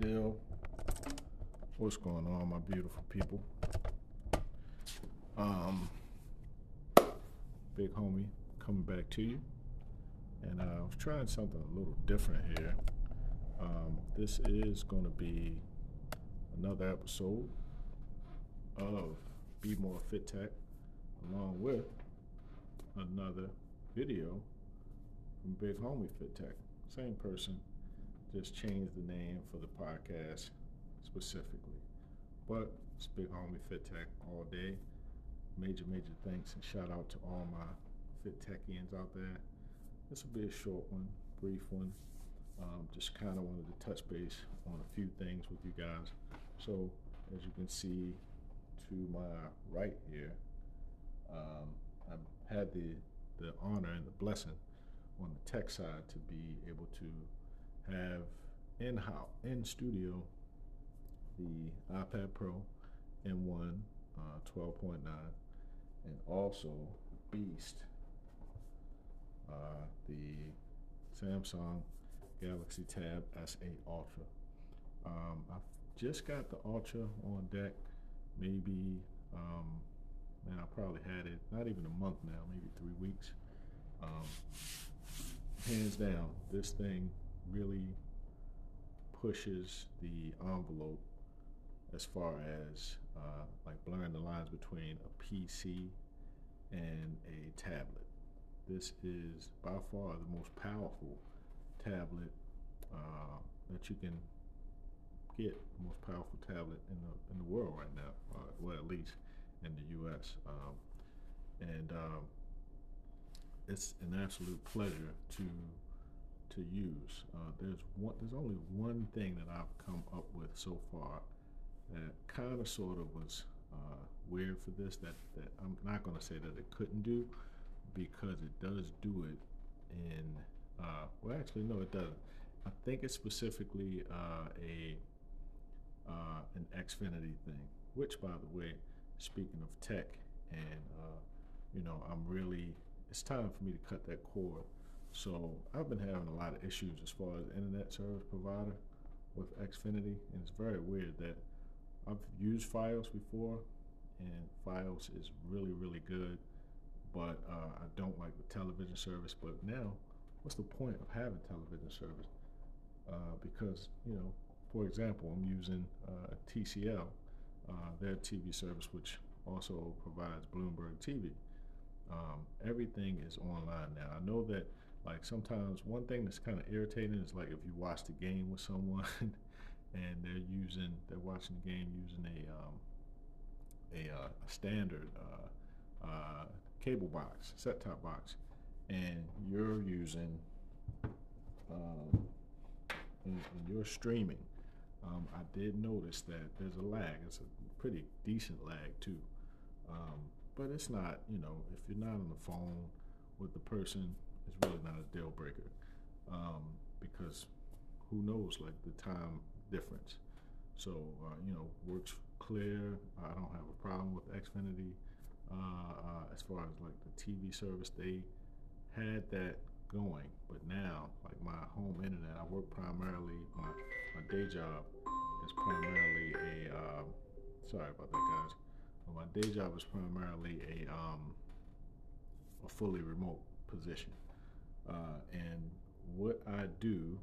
deal? What's going on, my beautiful people? Um, big homie coming back to you, and uh, I was trying something a little different here. Um, this is going to be another episode of Be More Fit Tech, along with another video from Big Homie Fit Tech. Same person, just change the name for the podcast specifically. But it's Big Homie Fit Tech all day. Major, major thanks and shout out to all my Fit Techians out there. This will be a short one, brief one. Um, just kind of wanted to touch base on a few things with you guys. So, as you can see to my right here, um, I've had the, the honor and the blessing on the tech side to be able to have in house in studio the iPad Pro M1 uh, 12.9 and also Beast uh, the Samsung Galaxy Tab S8 Ultra. Um, I've just got the Ultra on deck, maybe, um, man, I probably had it not even a month now, maybe three weeks. Um, hands down, this thing really pushes the envelope as far as uh, like blurring the lines between a PC and a tablet. This is by far the most powerful tablet uh, that you can get, the most powerful tablet in the in the world right now, uh, well at least in the U.S. Um, and um, it's an absolute pleasure to to use. Uh, there's one. There's only one thing that I've come up with so far that kind of sort of was uh, weird for this. That that I'm not going to say that it couldn't do because it does do it in. Uh, well, actually, no, it doesn't. I think it's specifically uh, a uh, an Xfinity thing. Which, by the way, speaking of tech, and uh, you know, I'm really it's time for me to cut that cord. So I've been having a lot of issues as far as internet service provider with Xfinity, and it's very weird that I've used Fios before, and Fios is really really good, but uh, I don't like the television service. But now, what's the point of having television service? Uh, because you know, for example, I'm using uh, TCL, uh, their TV service, which also provides Bloomberg TV. Um, everything is online now. I know that like sometimes one thing that's kind of irritating is like if you watch the game with someone and they're using they're watching the game using a um, a, uh, a, standard uh, uh, cable box, set top box, and you're using um, and, you're streaming. Um, I did notice that there's a lag. It's a pretty decent lag too. Um, but it's not, you know, if you're not on the phone with the person, it's really not a deal breaker. Um, because who knows, like the time difference. So, uh, you know, works clear. I don't have a problem with Xfinity. Uh, uh, as far as like the TV service, they had that going, but now, like my home internet, I work primarily, my, my day job is primarily a, uh, sorry about that, guys But my day job is primarily a um, a fully remote position, uh, and what I do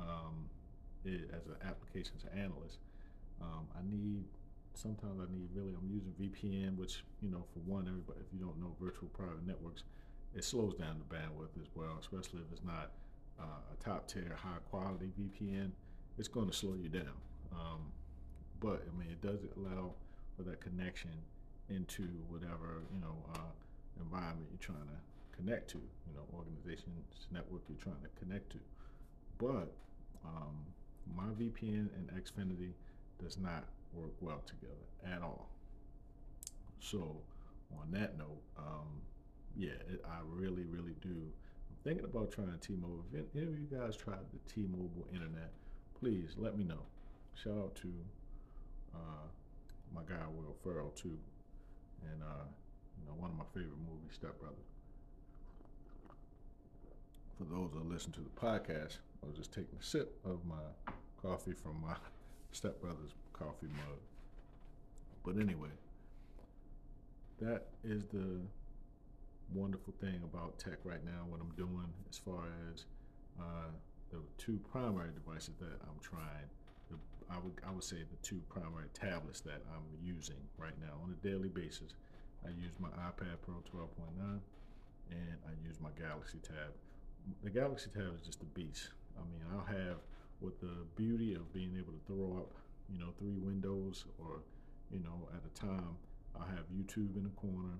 um, is, as an applications analyst, um, I need sometimes I need really I'm using VPN, which you know for one, everybody if you don't know virtual private networks, it slows down the bandwidth as well, especially if it's not uh, a top tier high quality VPN. It's going to slow you down. Um, but I mean, it does allow for that connection into whatever you know uh, environment you're trying to connect to, you know, organizations, network you're trying to connect to. But um, my VPN and Xfinity does not work well together at all. So on that note, um, yeah, it, I really, really do. I'm thinking about trying T-Mobile. If any of you guys tried the T-Mobile internet, please let me know. Shout out to uh, my guy Will Ferrell too, and uh, you know one of my favorite movies, Step Brothers. For those that listen to the podcast, I was just taking a sip of my coffee from my stepbrother's coffee mug. But anyway, that is the wonderful thing about tech right now, what I'm doing as far as uh, the two primary devices that I'm trying. The, I would I would say the two primary tablets that I'm using right now on a daily basis. I use my iPad Pro 12.9 and I use my Galaxy Tab. The Galaxy Tab is just a beast. I mean, I'll have with the beauty of being able to throw up, you know, three windows or, you know, at a time. I'll have YouTube in the corner,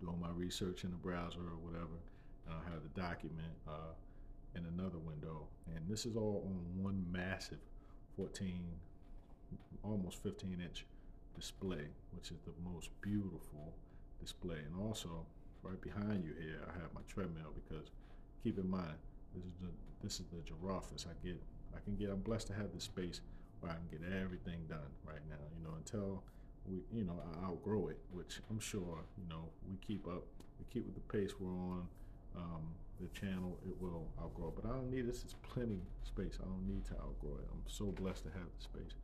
doing my research in the browser or whatever, and I'll have the document uh, in another window. And this is all on one massive 14, almost 15 inch display, which is the most beautiful display. And also, right behind you here, I have my treadmill because keep in mind, this is the this is the Giraffes. I get I can get I'm blessed to have this space where I can get everything done right now. You know, until we you know I outgrow it, which I'm sure you know we keep up, we keep with the pace we're on. Um, the channel it will outgrow, but I don't need this. It's plenty space. I don't need to outgrow it. I'm so blessed to have the space,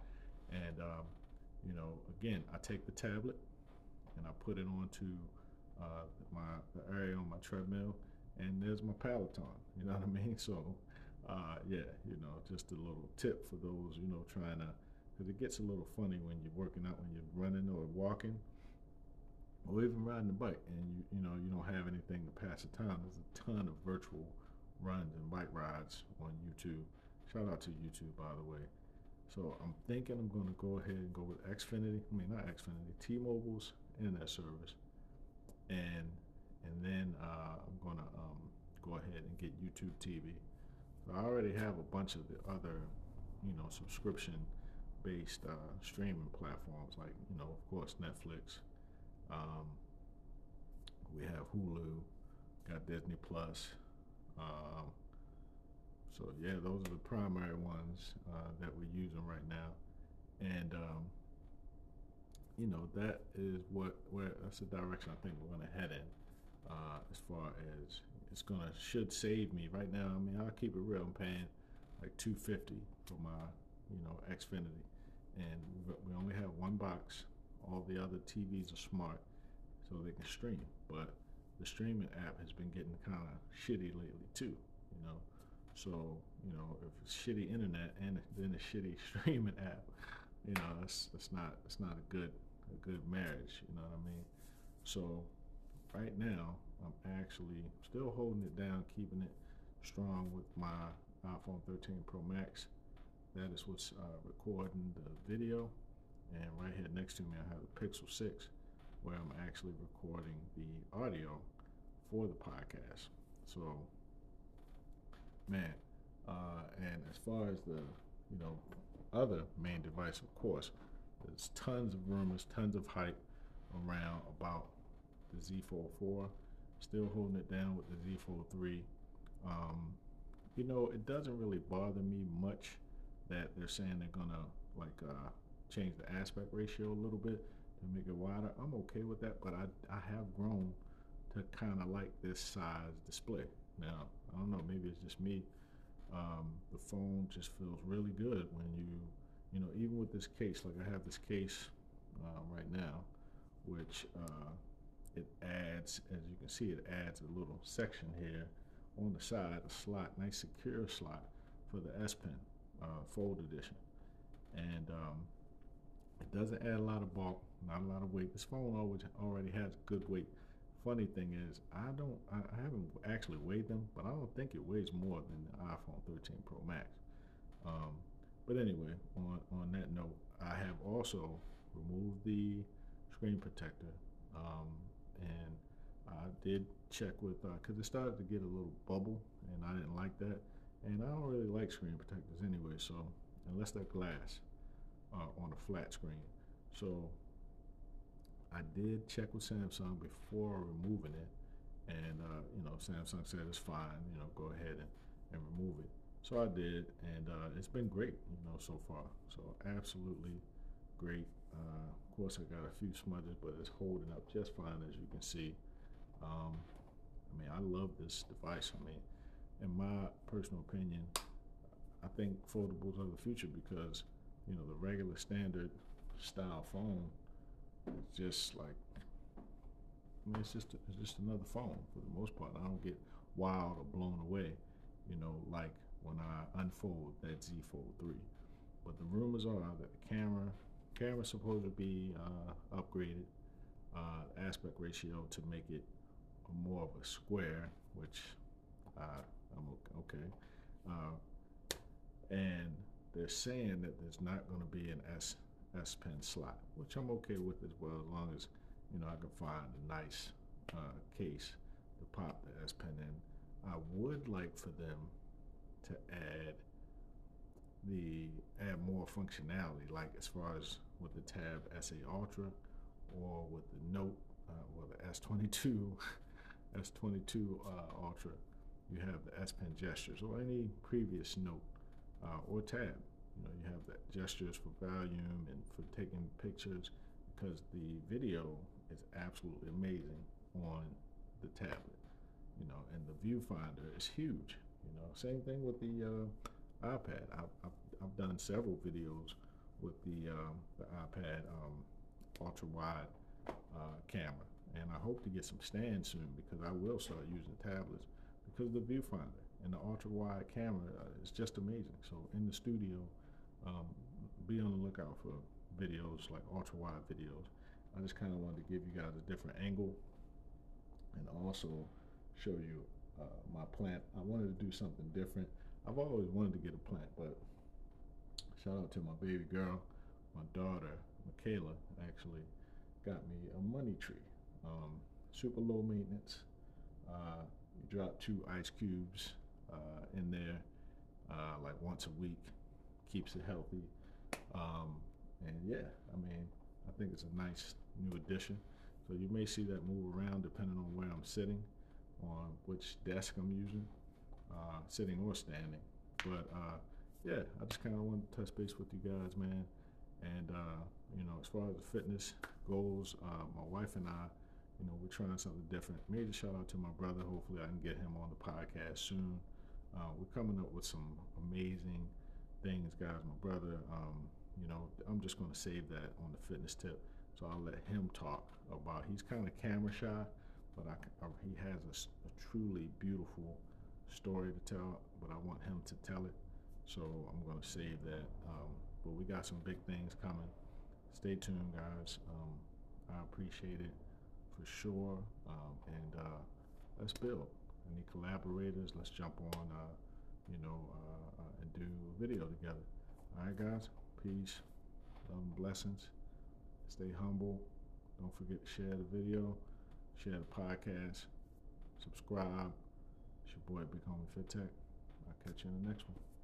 and um, you know, again, I take the tablet and I put it onto uh, my the area on my treadmill, and there's my Peloton. You know what I mean? So, uh, yeah, you know, just a little tip for those you know trying to, because it gets a little funny when you're working out when you're running or walking, or even riding a bike, and you you know you don't have anything to pass the time. There's a ton of virtual runs and bike rides on YouTube. Shout out to YouTube, by the way. So I'm thinking I'm going to go ahead and go with Xfinity. I mean, not Xfinity, T-Mobile's internet service, and and then uh, I'm going to um, go ahead and get YouTube TV. So I already have a bunch of the other, you know, subscription-based uh, streaming platforms, like you know, of course, Netflix. Um, we have Hulu, got Disney Plus. Um, so yeah, those are the primary ones uh, that we're using right now, and um, you know that is what where that's the direction I think we're going to head in. Uh, as far as it's gonna should save me right now. I mean, I'll keep it real. I'm paying like 250 for my you know Xfinity, and we only have one box. All the other TVs are smart, so they can stream. But the streaming app has been getting kind of shitty lately too. You know, so you know if it's shitty internet and then a shitty streaming app, you know, it's it's not it's not a good a good marriage. You know what I mean? So right now I'm actually still holding it down, keeping it strong with my iPhone 13 Pro Max. That is what's uh, recording the video. And right here next to me, I have the Pixel 6, where I'm actually recording the audio for the podcast. So, man, uh, and as far as the, you know, other main device, of course, there's tons of rumors, tons of hype around about the Z Fold 4 Still holding it down with the Z Fold 3. Um, you know, it doesn't really bother me much that they're saying they're gonna like uh, change the aspect ratio a little bit to make it wider. I'm okay with that, but I I have grown to kind of like this size display. Now I don't know, maybe it's just me. Um, the phone just feels really good when you you know even with this case. Like I have this case uh, right now, which uh, it adds, as you can see, it adds a little section here on the side, a slot, nice secure slot for the S Pen uh, Fold Edition. And um, it doesn't add a lot of bulk, not a lot of weight. This phone always already has good weight. Funny thing is, I don't, I, haven't actually weighed them, but I don't think it weighs more than the iPhone 13 Pro Max. Um, but anyway, on on that note, I have also removed the screen protector. Um, and I did check with because uh, it started to get a little bubble, and I didn't like that. And I don't really like screen protectors anyway, so unless they're glass uh, on a flat screen. So I did check with Samsung before removing it, and uh, you know Samsung said it's fine. You know, go ahead and, and remove it. So I did, and uh, it's been great. You know, so far. So absolutely great. Course, I got a few smudges, but it's holding up just fine, as you can see. Um, I mean, I love this device. I mean, in my personal opinion, I think foldables are the future because you know the regular standard style phone is just like I mean it's just it's just another phone for the most part. I don't get wild or blown away, you know, like when I unfold that Z Fold 3. But the rumors are that the camera camera's supposed to be uh, upgraded uh, aspect ratio to make it more of a square, which uh, I'm okay. Uh, and they're saying that there's not going to be an S S Pen slot, which I'm okay with as well, as long as you know I can find a nice uh, case to pop the S Pen in. I would like for them to add the add more functionality, like as far as with the Tab S8 Ultra or with the Note, uh, well the S22, S22 uh, Ultra, you have the S Pen gestures or any previous Note uh, or Tab. You know, you have the gestures for volume and for taking pictures because the video is absolutely amazing on the tablet. You know, and the viewfinder is huge. You know, same thing with the uh, iPad. I've, I've, I've, done several videos with the um, the iPad um, ultra wide uh, camera, and I hope to get some stands soon because I will start using tablets because the viewfinder and the ultra wide camera uh, is just amazing. So in the studio, um, be on the lookout for videos like ultra wide videos. I just kind of wanted to give you guys a different angle and also show you uh, my plant. I wanted to do something different. I've always wanted to get a plant, but shout out to my baby girl, my daughter, Michaela, actually got me a money tree. Um, super low maintenance. Uh, you drop two ice cubes uh, in there uh, like once a week, keeps it healthy. Um, and yeah, I mean, I think it's a nice new addition. So you may see that move around depending on where I'm sitting, on which desk I'm using, uh, sitting or standing. But uh, yeah, I just kind of want to touch base with you guys, man. And uh, you know, as far as the fitness goes, uh, my wife and I, you know, we're trying something different. Major shout out to my brother. Hopefully, I can get him on the podcast soon. Uh, we're coming up with some amazing things, guys. My brother, um, you know, I'm just going to save that on the fitness tip. So I'll let him talk about. He's kind of camera shy, but I, I, he has a, a, truly beautiful story to tell. But I want him to tell it, so I'm going to save that. Um, but we got some big things coming. Stay tuned, guys. Um, I appreciate it for sure, um, and uh, let's build. Any collaborators? Let's jump on, uh, you know, uh, uh and do a video together. All right, guys. Peace, love, and blessings. Stay humble. Don't forget to share the video, share the podcast, subscribe. It's your boy Big Homie Fit Tech. I'll catch you in the next one.